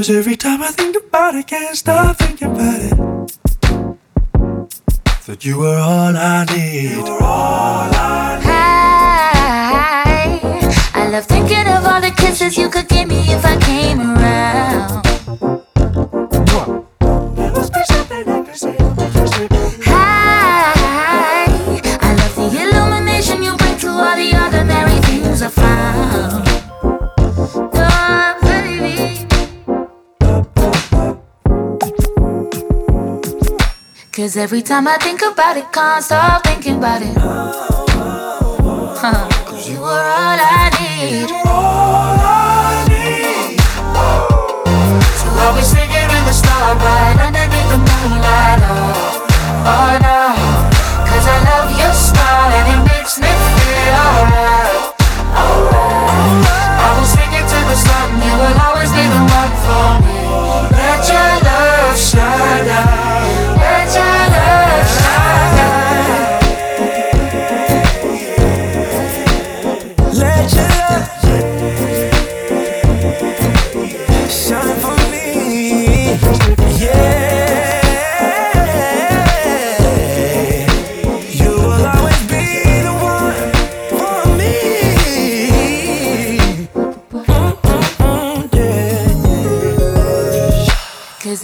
Cause every time I think about it, can't stop thinking about it. That you were every time I think about it, can't stop thinking about it. Huh. Cause you were all I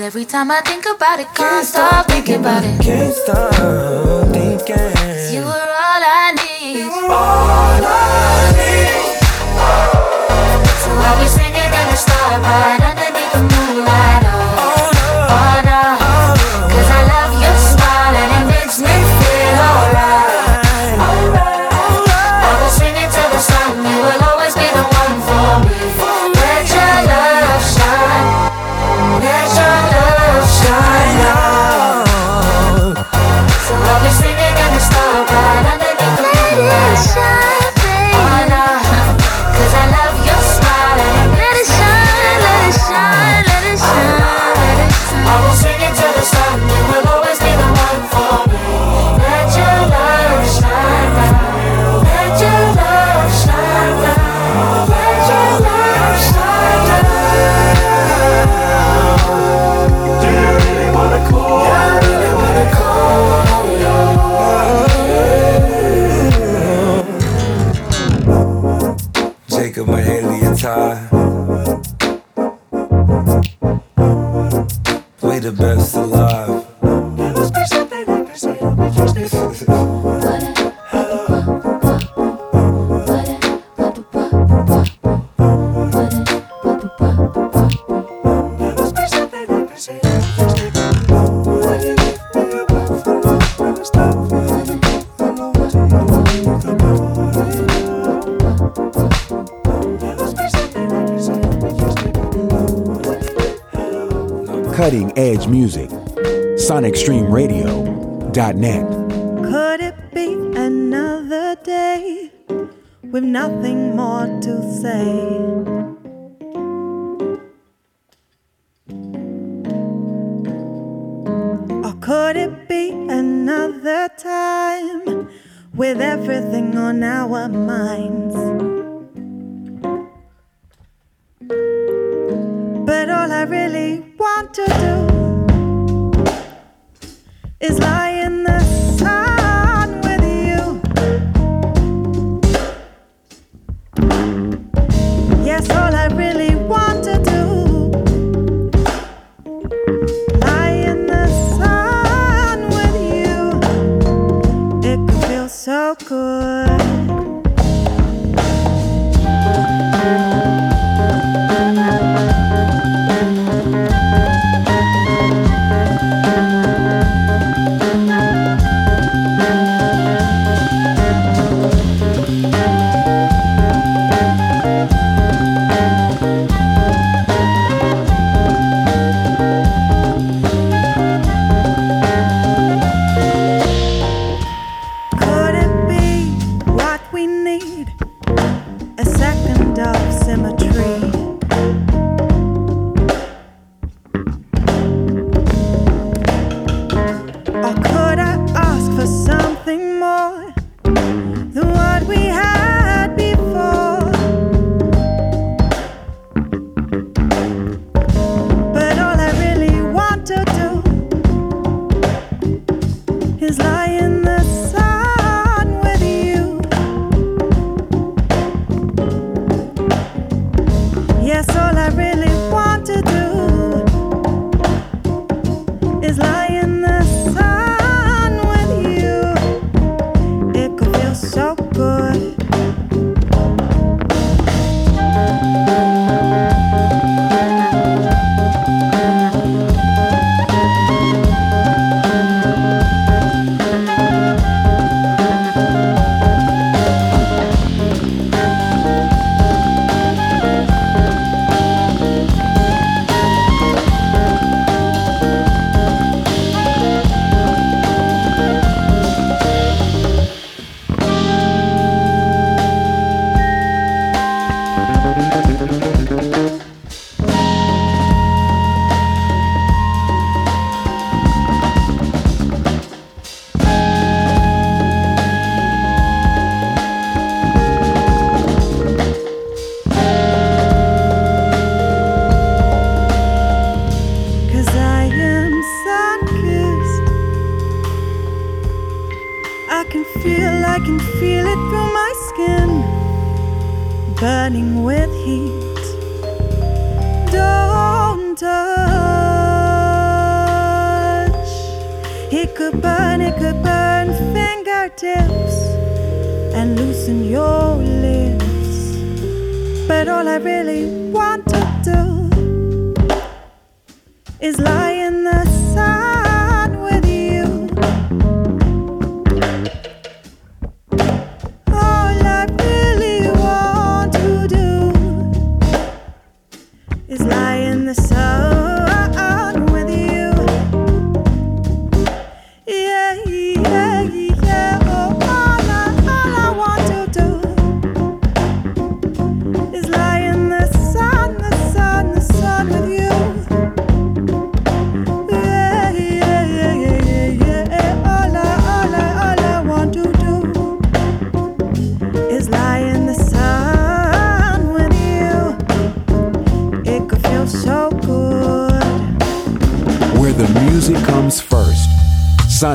every time I think about it, can't, can't stop thinking about it. Can't stop thinking. You were all I need. You were all I need. So I'll be singing in the starlight. music, sonicstreamradio.net.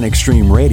SonicStreamRadio.net.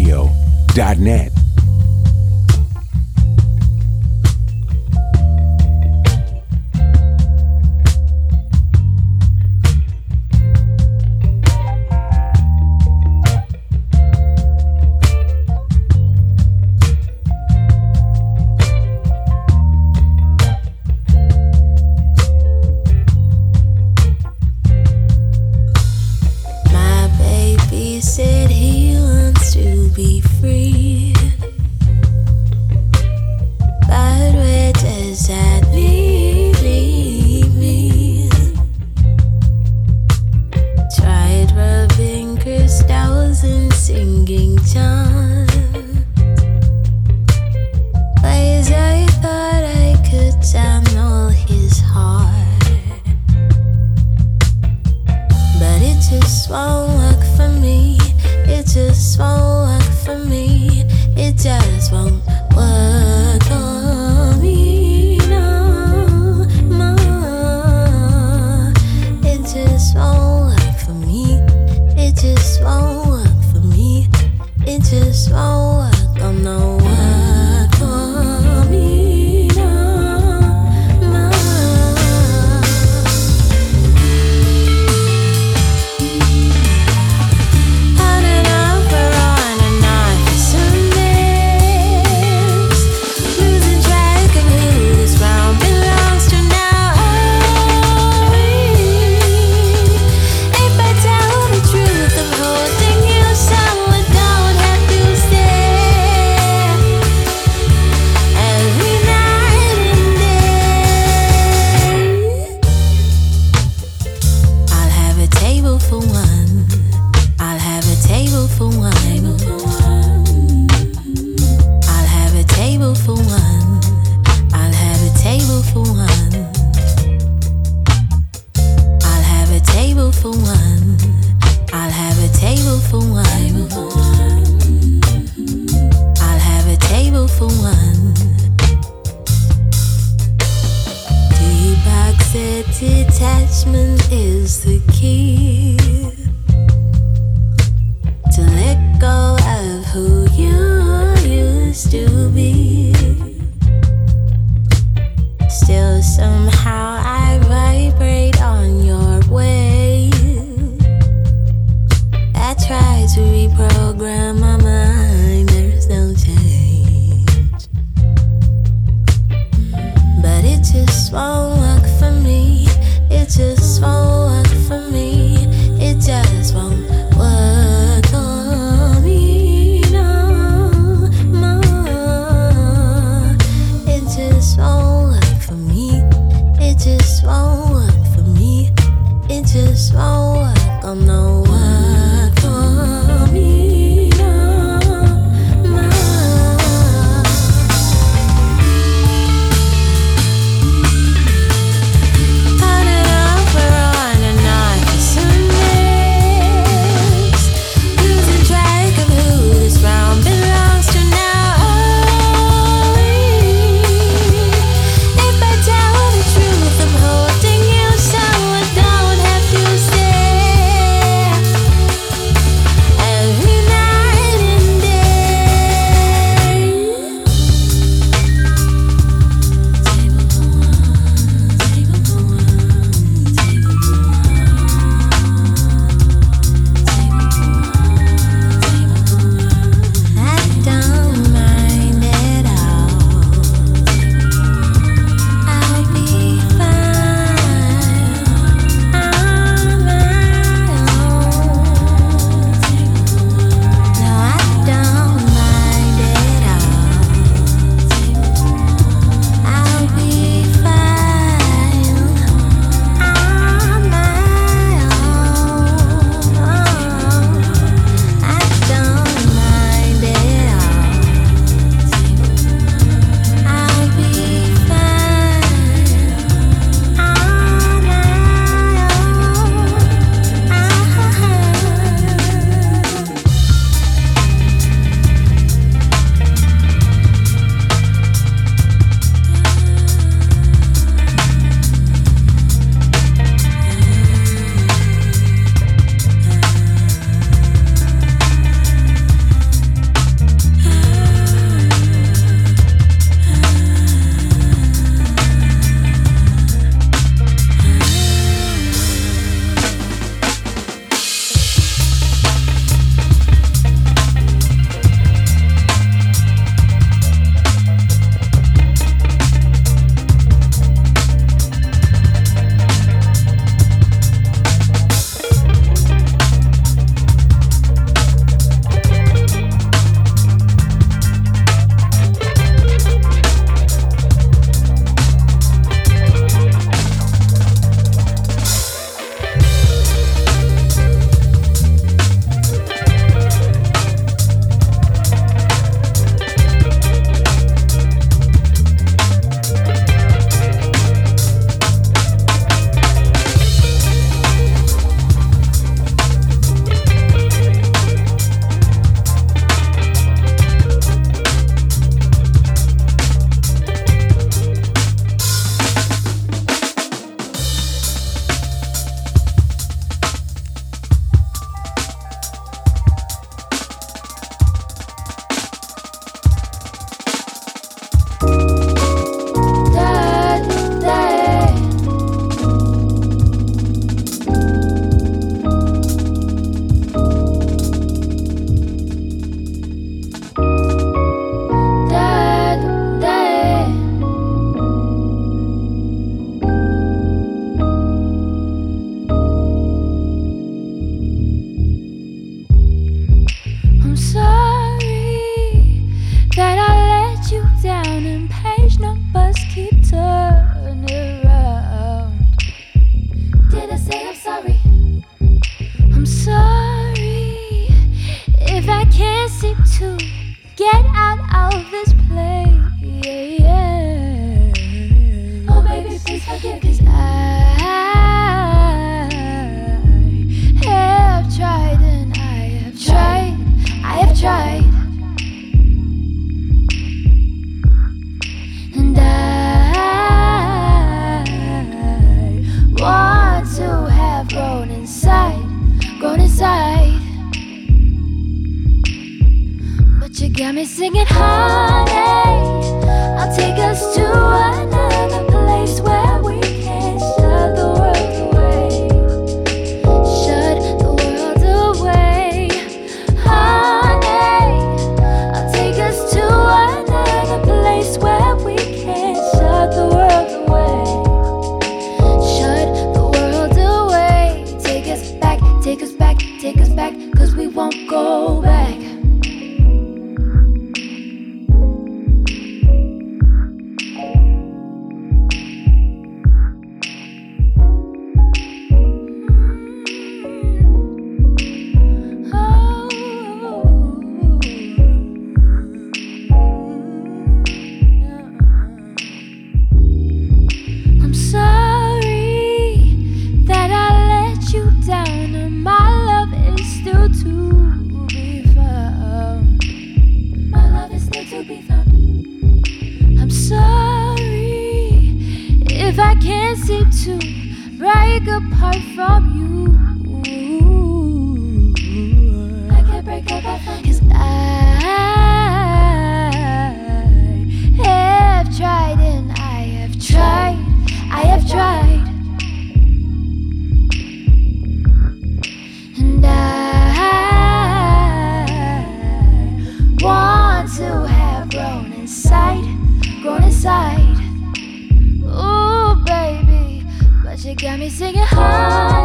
got me singing, honey.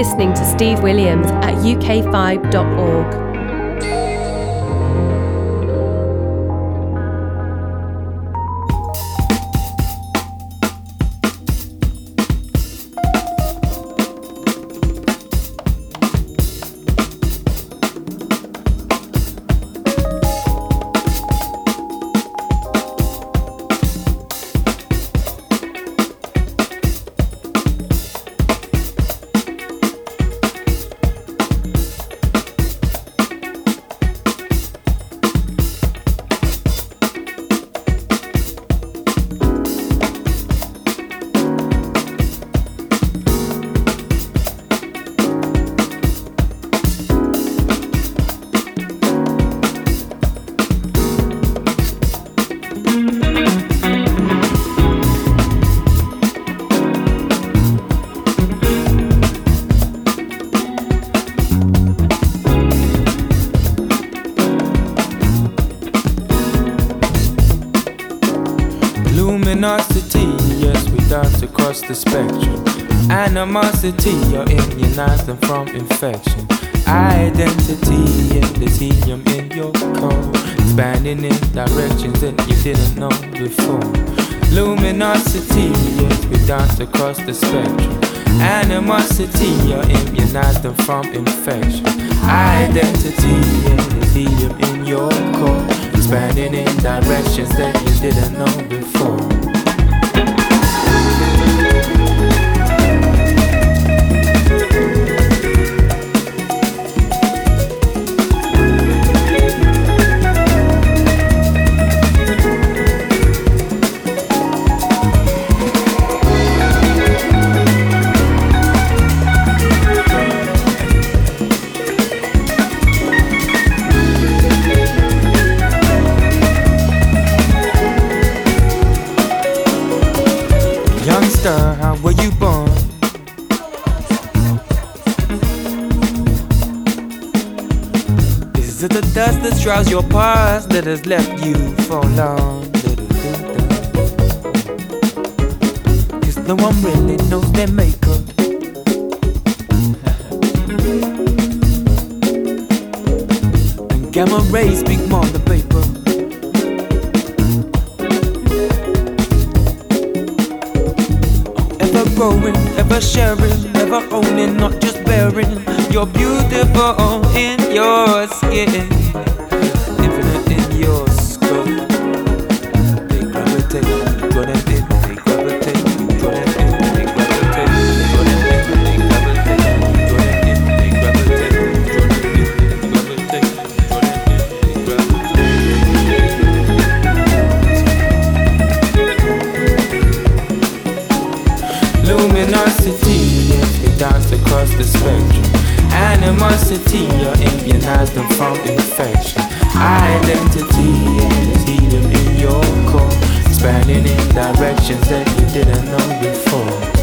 Listening to Steve Williams at uk5.org. from infection. Identity, there's helium in your core. Expanding in directions that you didn't know before. Luminosity, we dance across the spectrum. Animosity, you're immunized from infection. Identity, there's helium in your core. Expanding in directions that you didn't know before. Draws your past that has left you for long. Cause no one really knows their makeup. and gamma rays speak more than paper. Ever growing, ever sharing, ever owning, not just bearing. You're beautiful in your skin. capacity, your ambient has them from infection. Identity and helium in your core, expanding in directions that you didn't know before.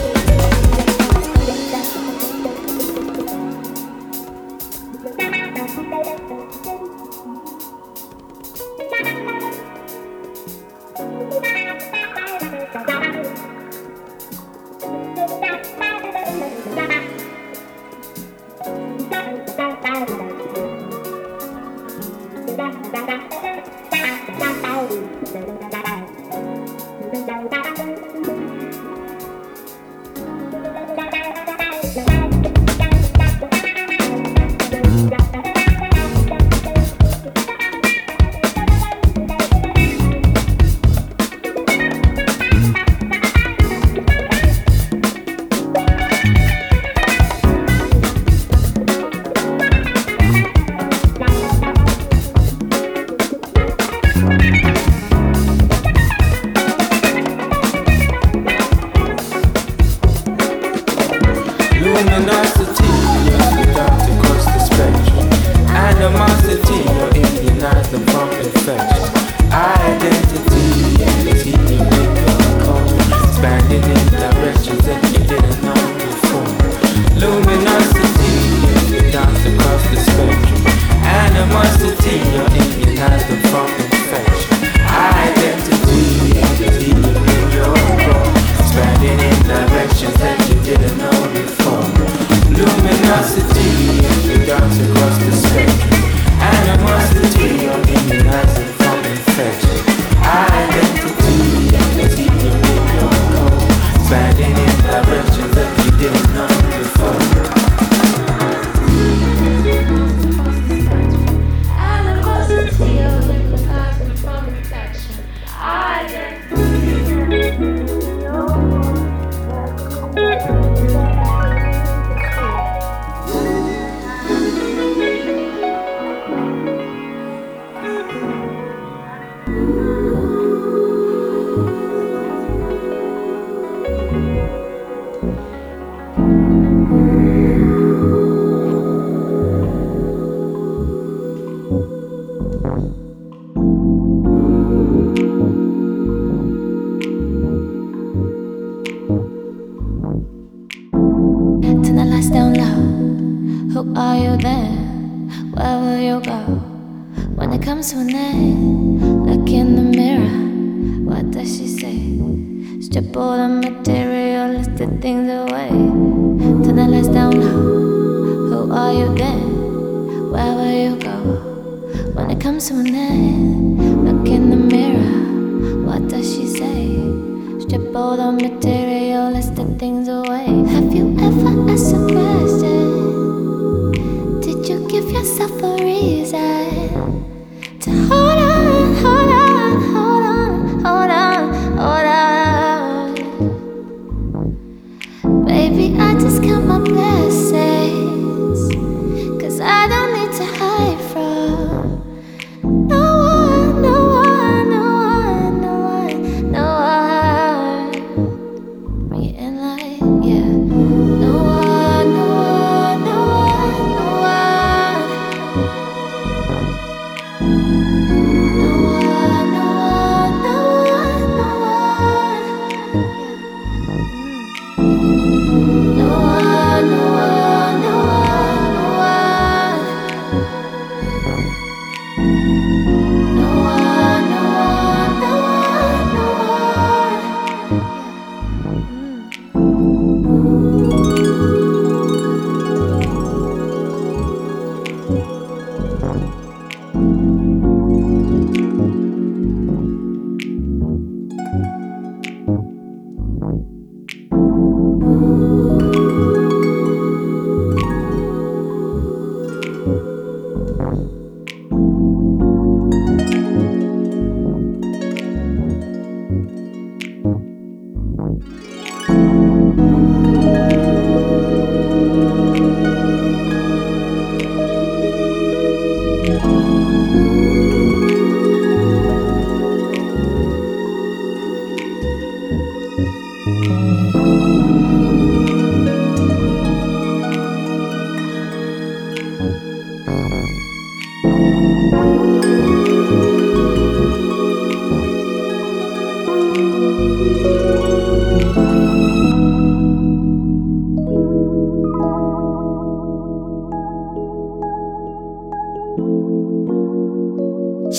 No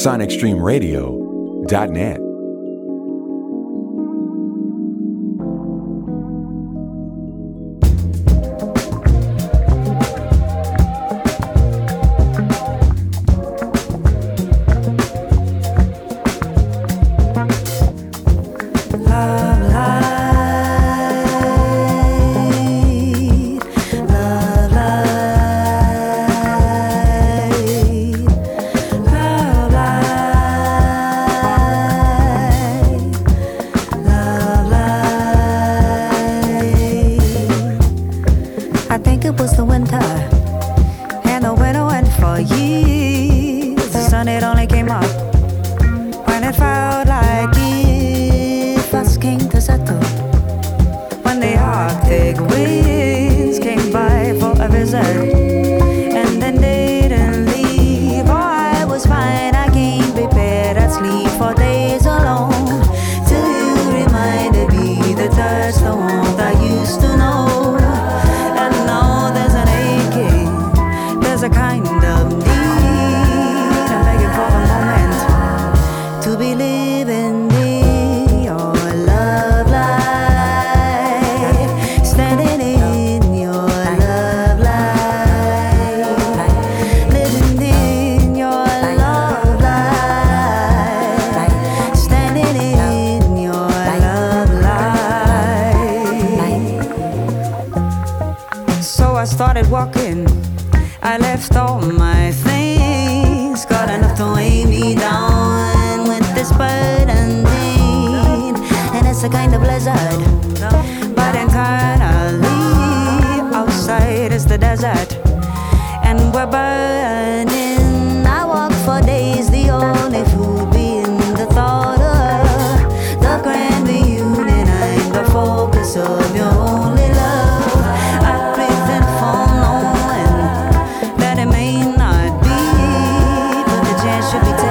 SonicStreamRadio.net. should be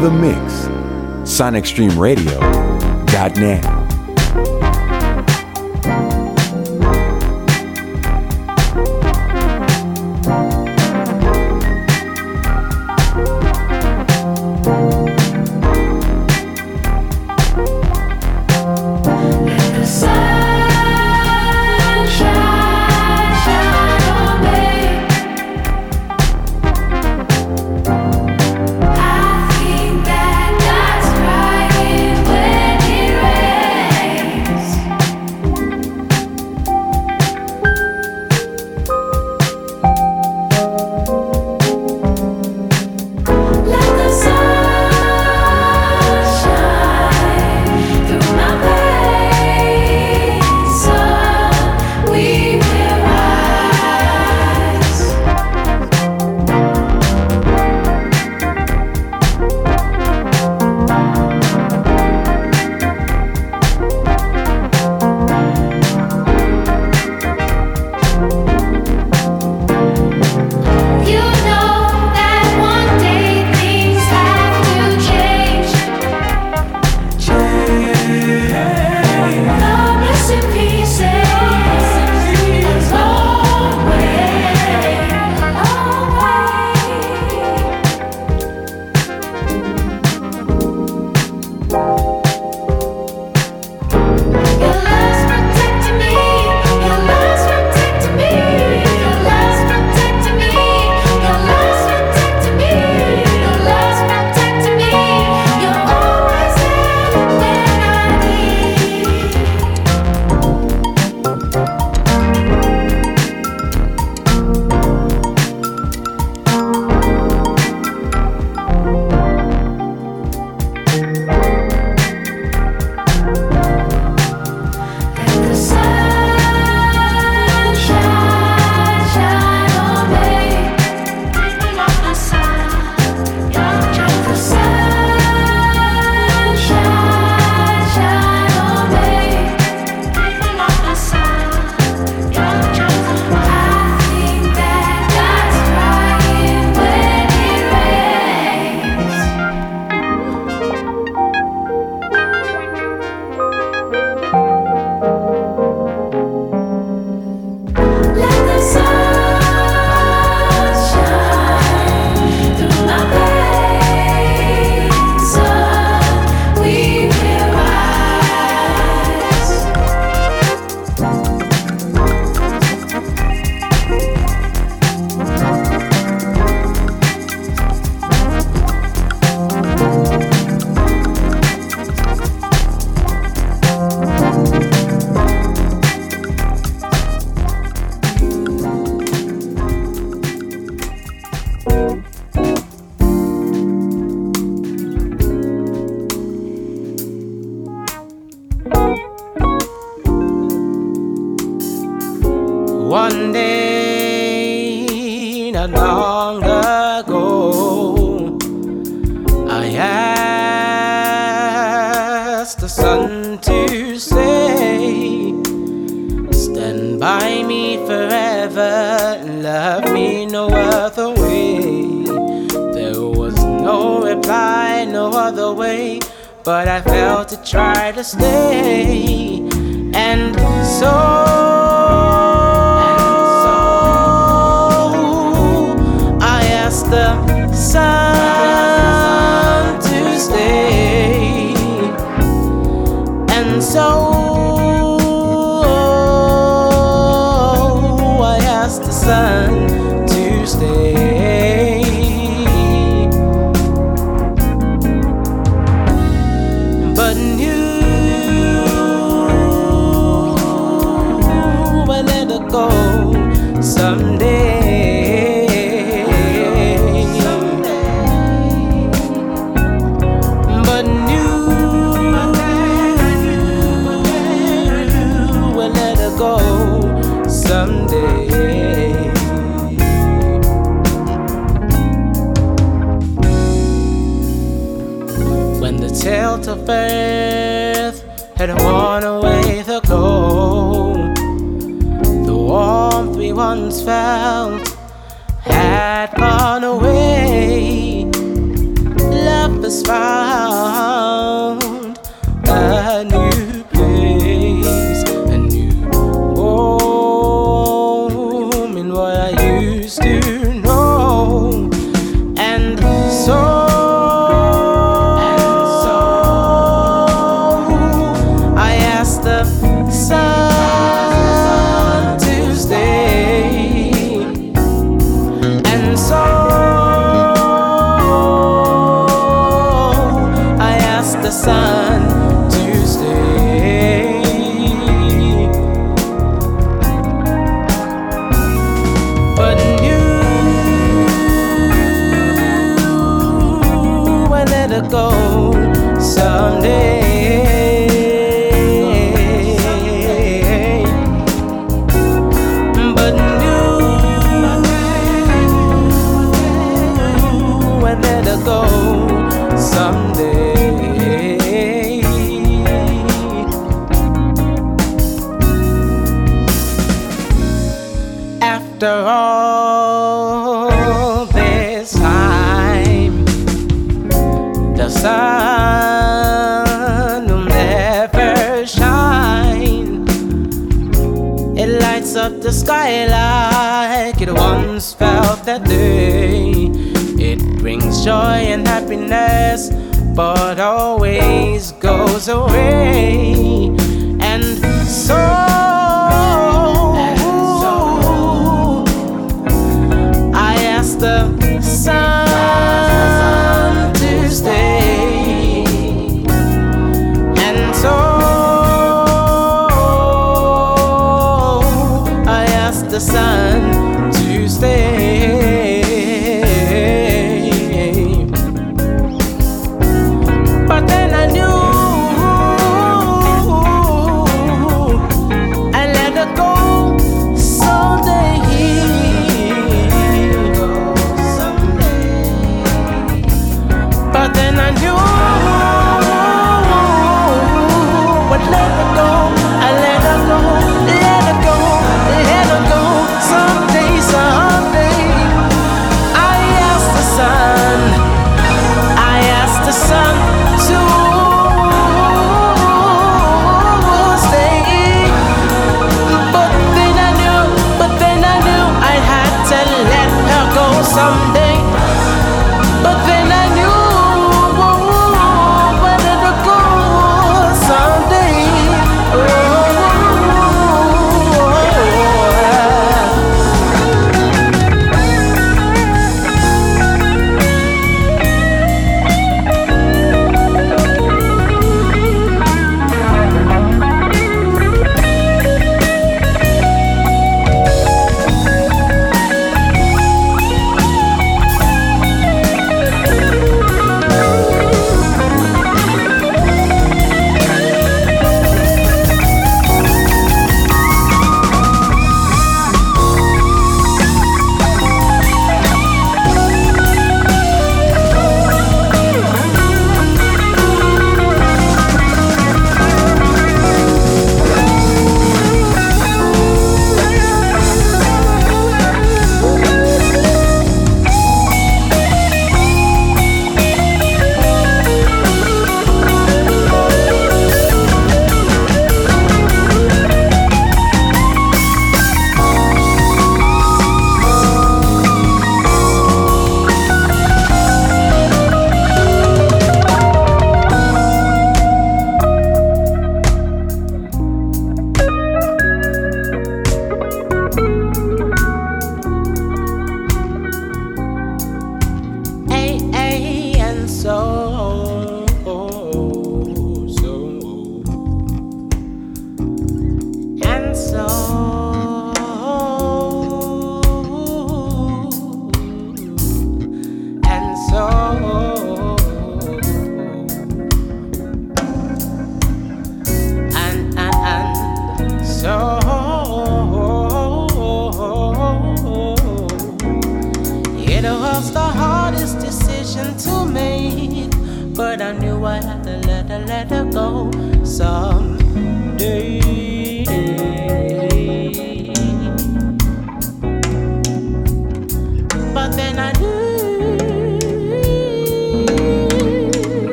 the mix. SonicStreamRadio.net.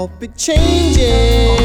Feel it changing.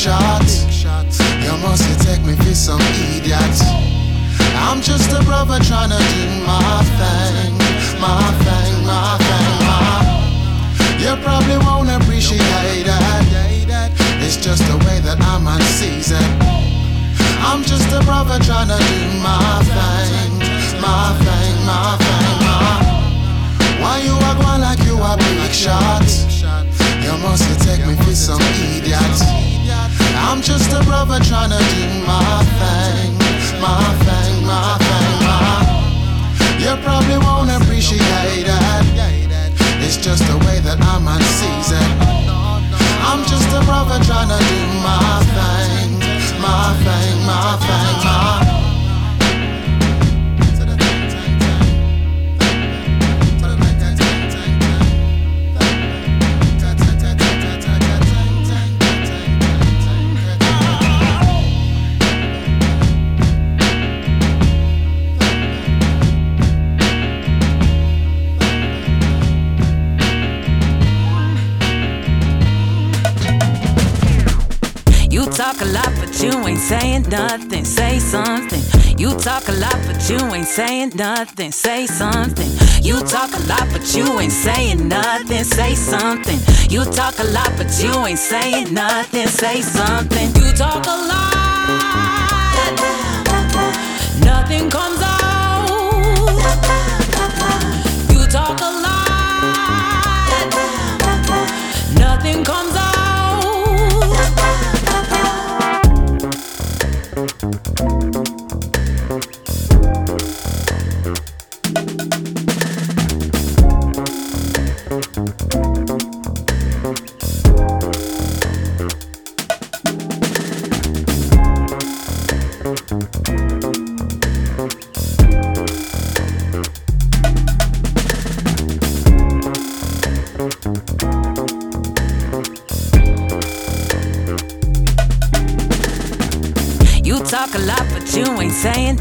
Shot? You must take me for some idiot. I'm just a brother trying to do my thing, my thing, my thing, my. You probably won't appreciate that. It's just the way that I'm on season. I'm just a brother trying to do my thing, my thing, my thing, my. Why you a going like you a big shot? You must take me for some idiot. I'm just a brother trying to do my thing, my thing, my thing, my. You probably won't appreciate that. It's just the way that I'm on season. I'm just a brother trying to do my thing, my thing, my thing, my. Talk a lot, but you ain't saying nothing. Say something. You talk a lot, but you ain't saying nothing. Say something. You talk a lot, but you ain't saying nothing. Say something. You talk a lot, but you ain't saying nothing. Say something. You talk a lot. Nothing comes out.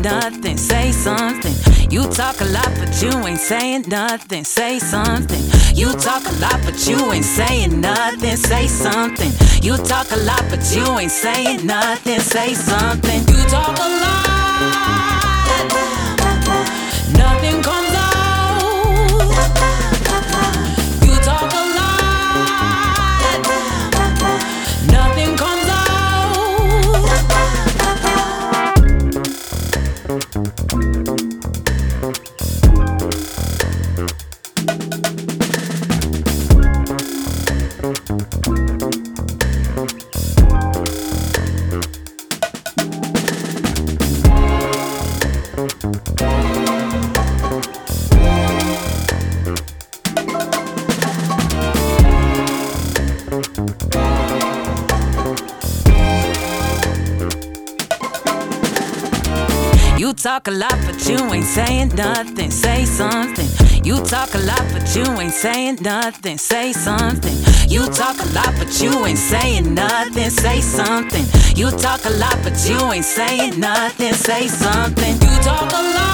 Nothing. Say something. You talk a lot, but you ain't saying nothing. Say something. You talk a lot, but you ain't saying nothing. Say something. You talk a lot, but you ain't saying nothing. Say something. You talk a lot. Talk a lot, but you ain't saying nothing. Say something. You talk a lot, but you ain't saying nothing. Say something. You talk a lot, but you ain't saying nothing. Say something. You talk a lot, but you ain't saying nothing. Say something. You talk a lot.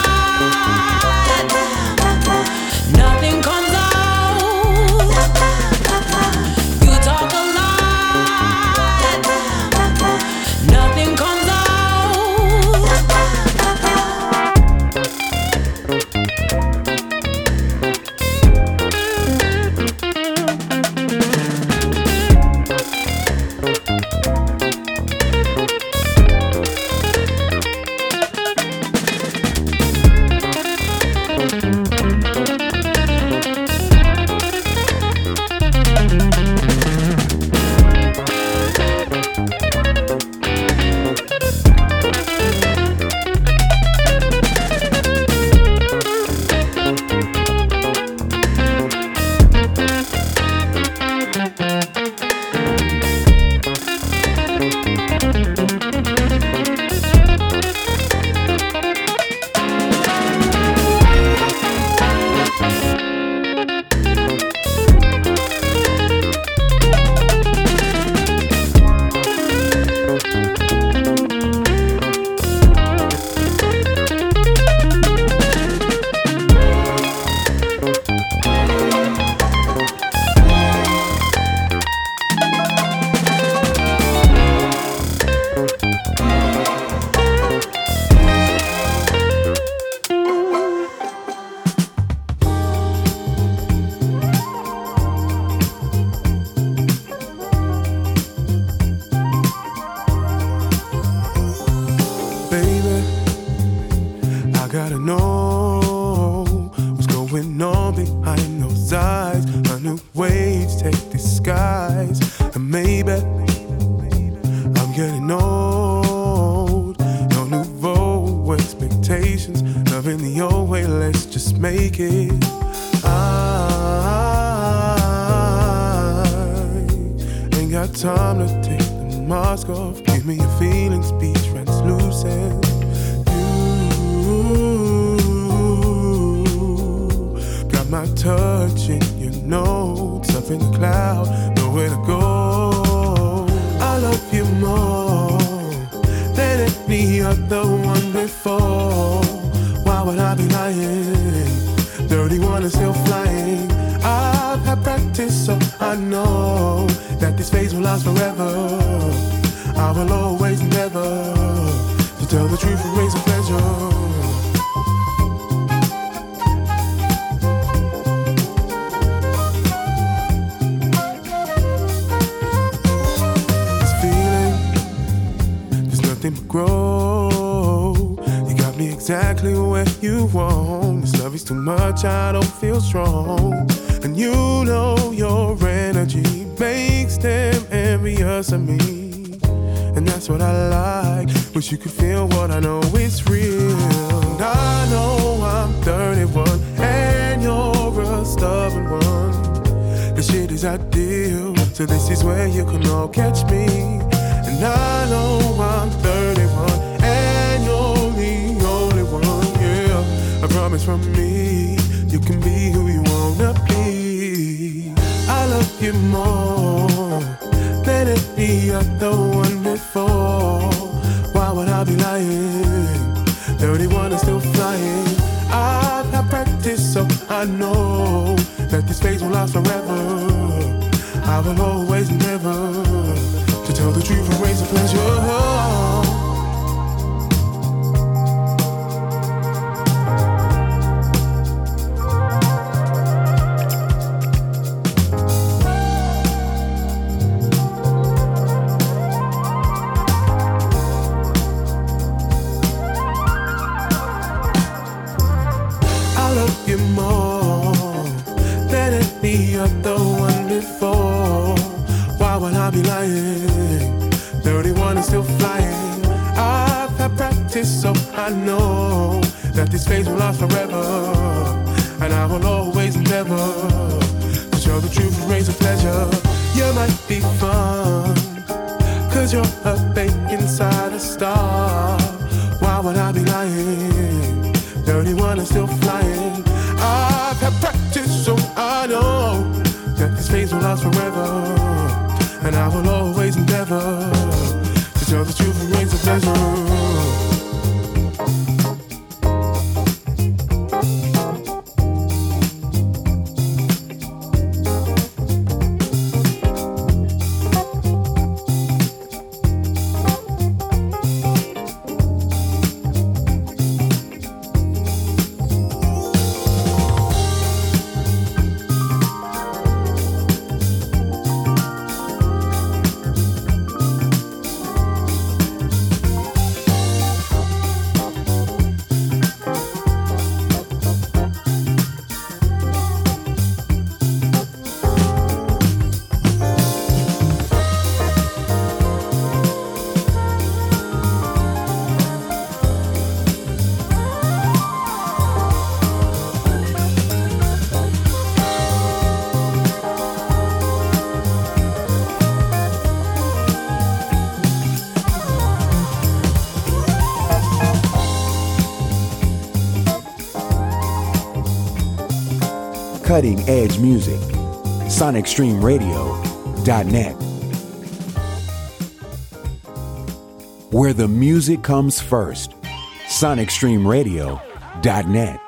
I don't feel strong. And you know your energy makes them envious of me. And that's what I like. Wish you could feel what I know is real. And I know I'm 31 and you're a stubborn one. The shit is ideal, so this is where you can all catch forever. I will always never to tell the truth and raise a pleasure. So I know that this phase will last forever. And I will always endeavor to show the truth and raise a pleasure. You might be fun, cause you're a babe inside a star. Why would I be lying? 31 is still flying. I've had practice, so I know that this phase will last forever. And I will always endeavor to tell the truth and raise a pleasure. Cutting edge music. SonicStreamRadio.net. Where the music comes first. SonicStreamRadio.net.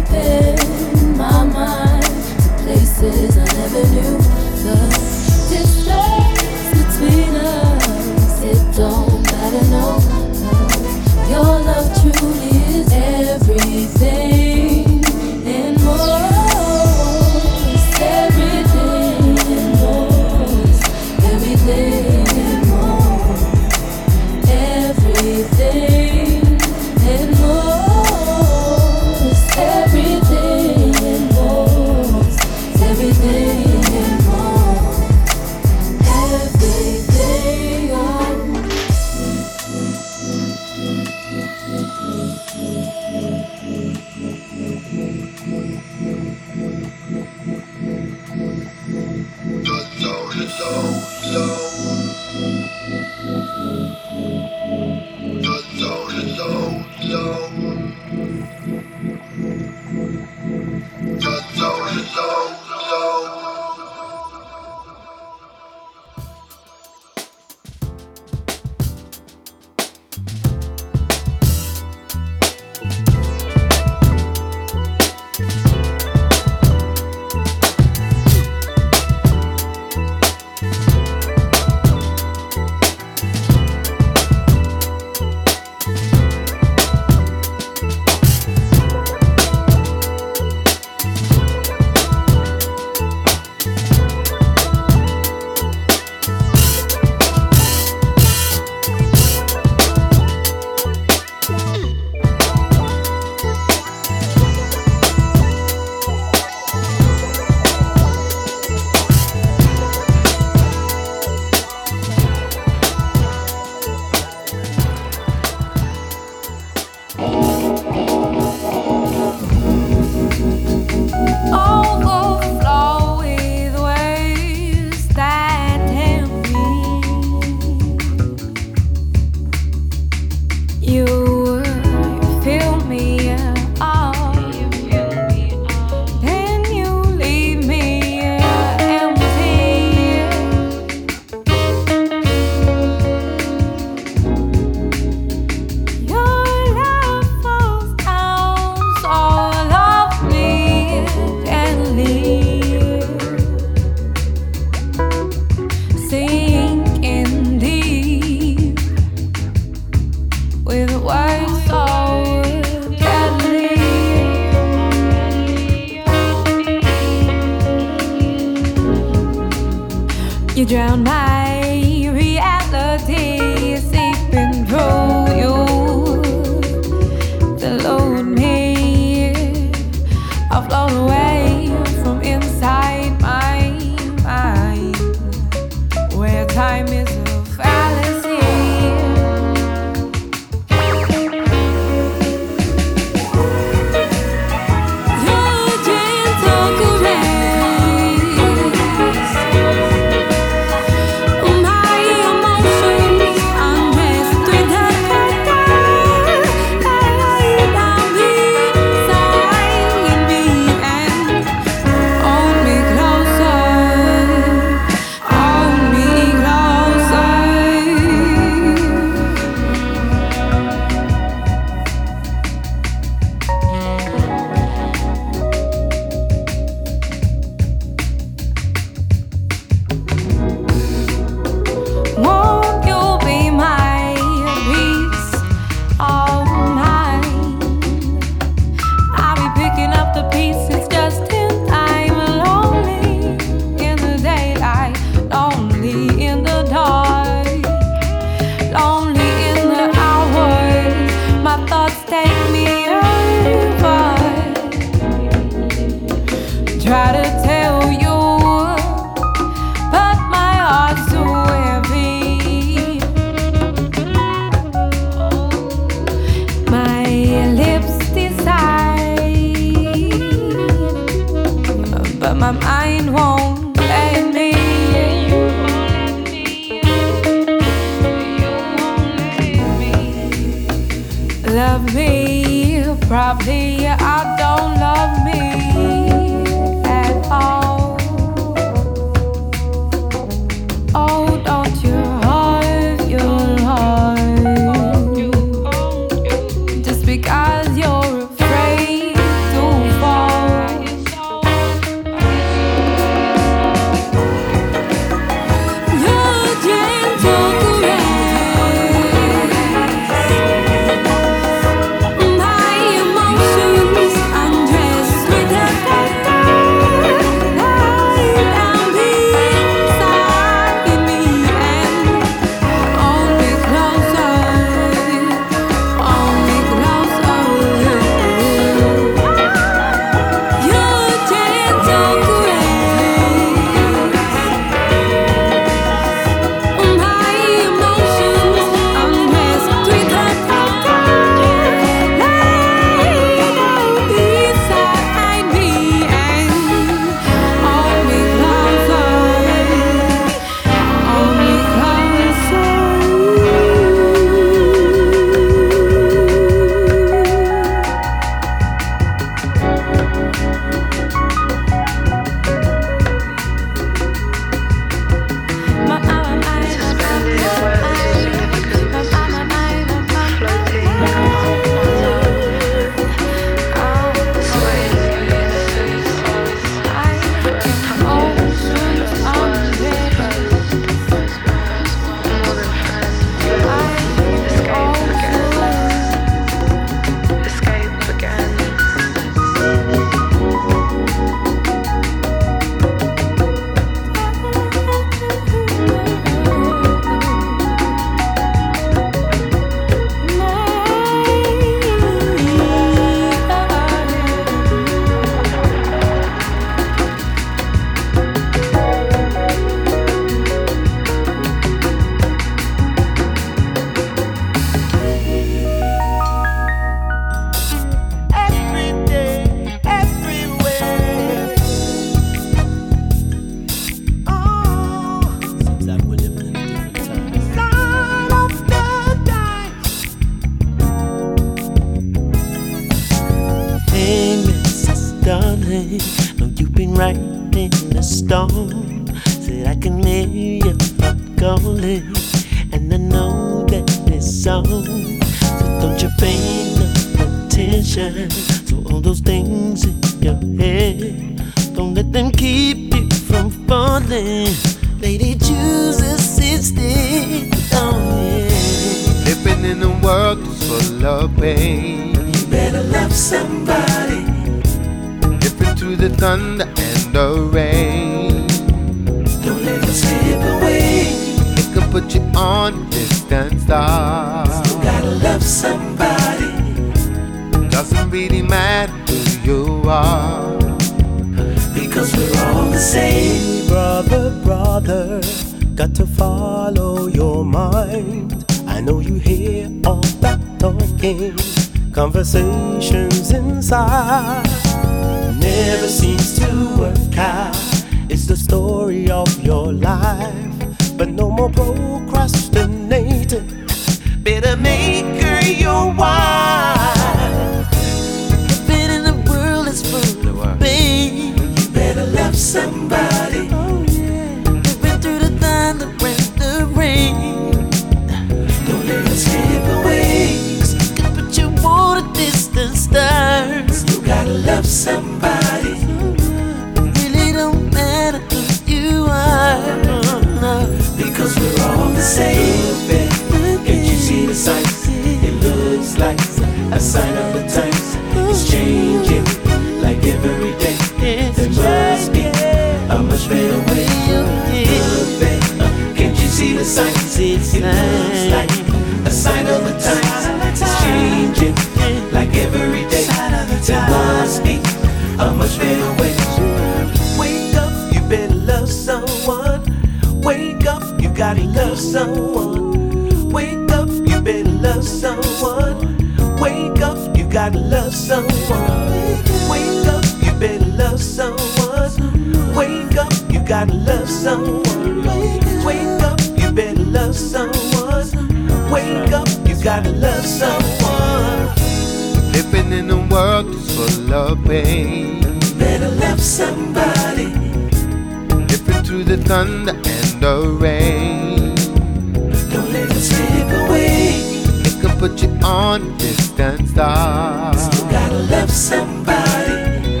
put you on distant stars. Still gotta love somebody.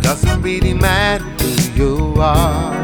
Doesn't really matter who you are.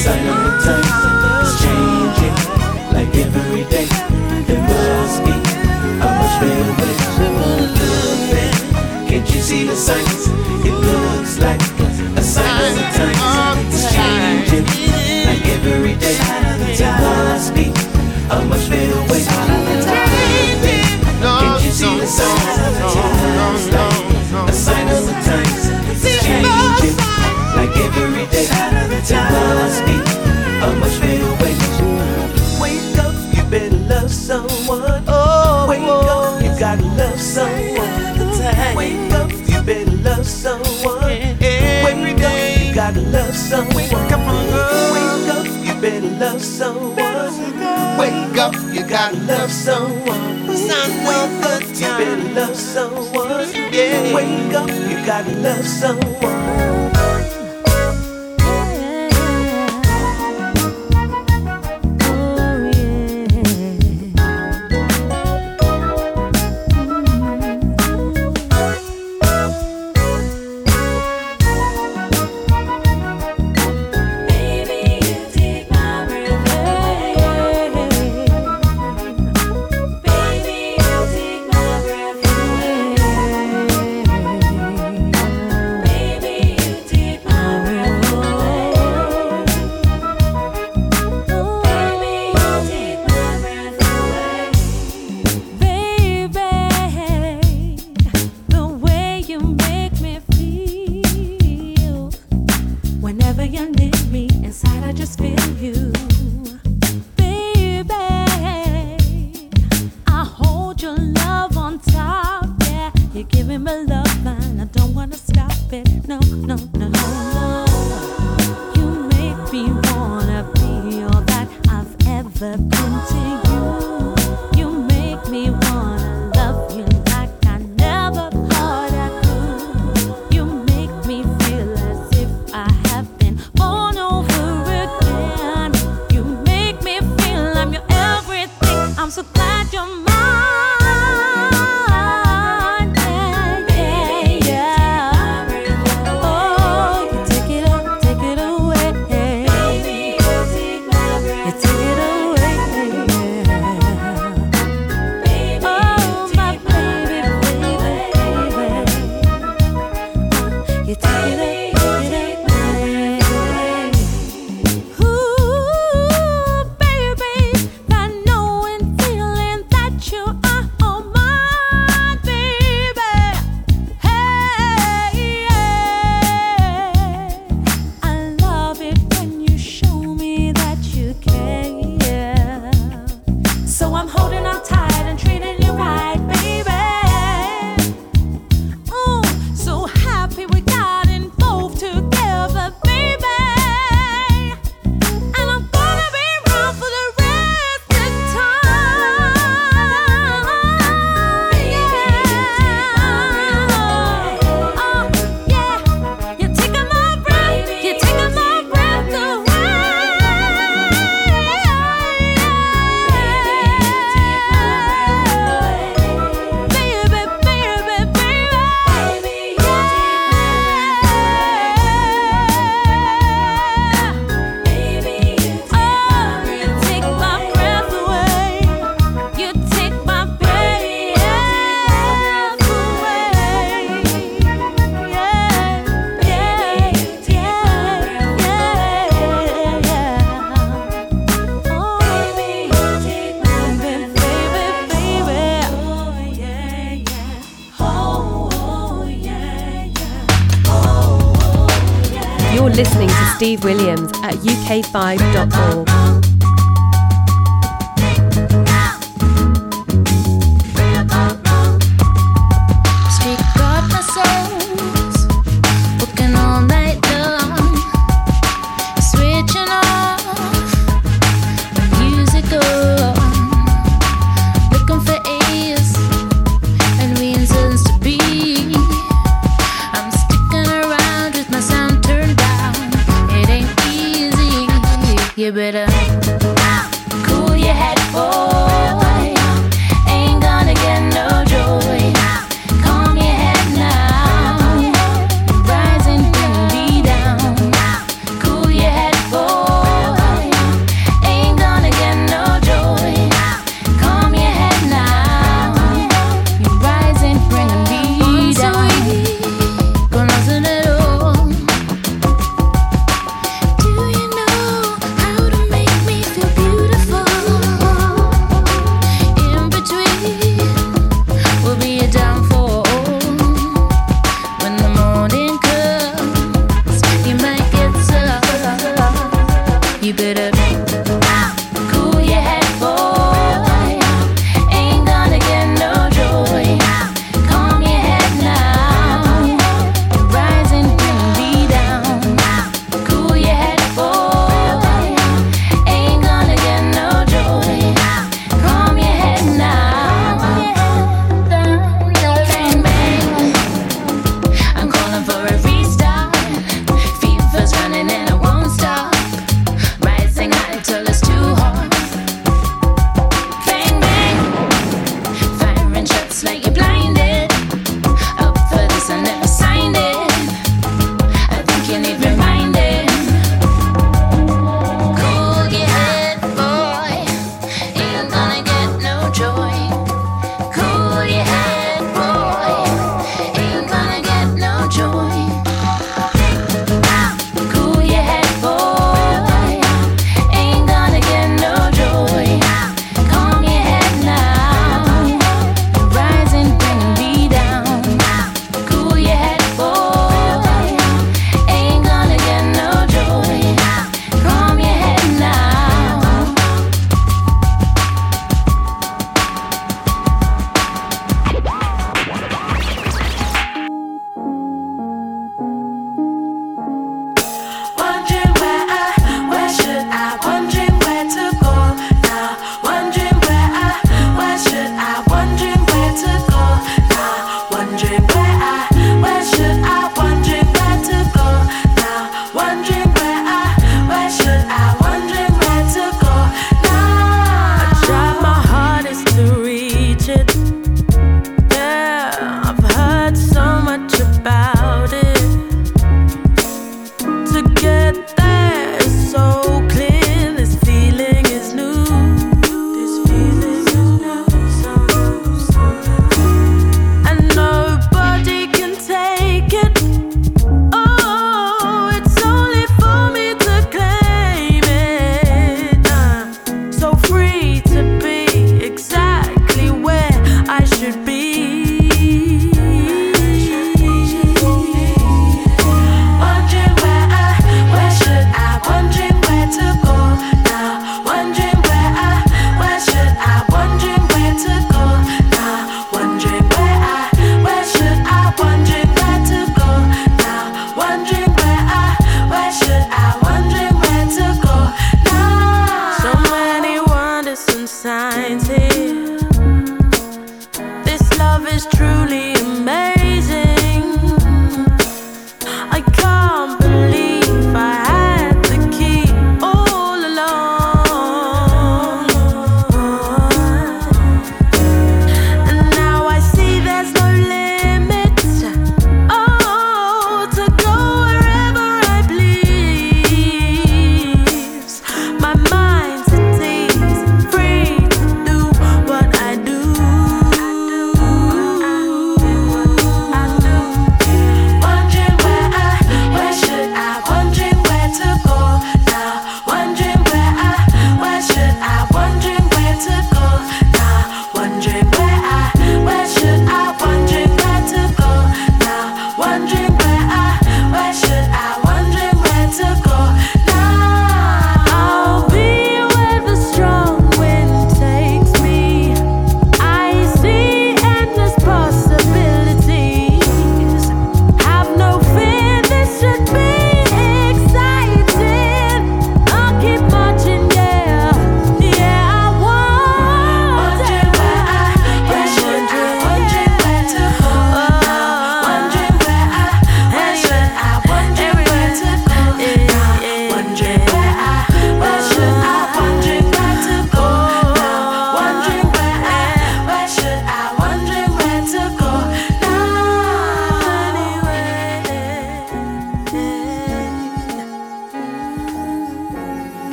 sign the is changing like every day. Much. Can't you see the signs? love someone. Wake up, you gotta love someone. Cause I know the time. You better love someone. Yeah. Wake up, you gotta love someone. uk5.org.